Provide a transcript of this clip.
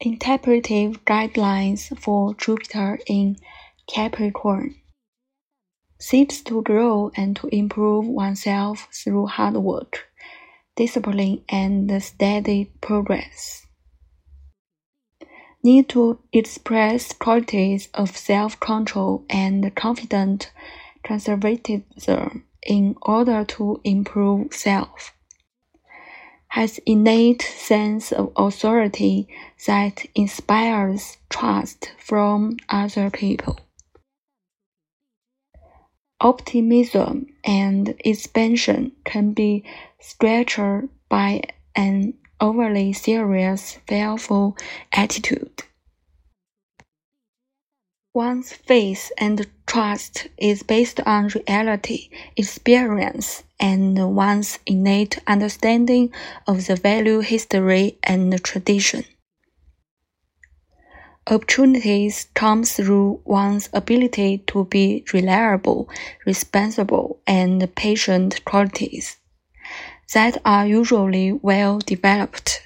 Interpretive guidelines for Jupiter in Capricorn seeks to grow and to improve oneself through hard work, discipline, and steady progress. Need to express qualities of self control and confident conservatism in order to improve self has innate sense of authority that inspires trust from other people. Optimism and expansion can be stretched by an overly serious, fearful attitude. One's faith and trust is based on reality, experience, and one's innate understanding of the value, history, and tradition. Opportunities come through one's ability to be reliable, responsible, and patient qualities that are usually well developed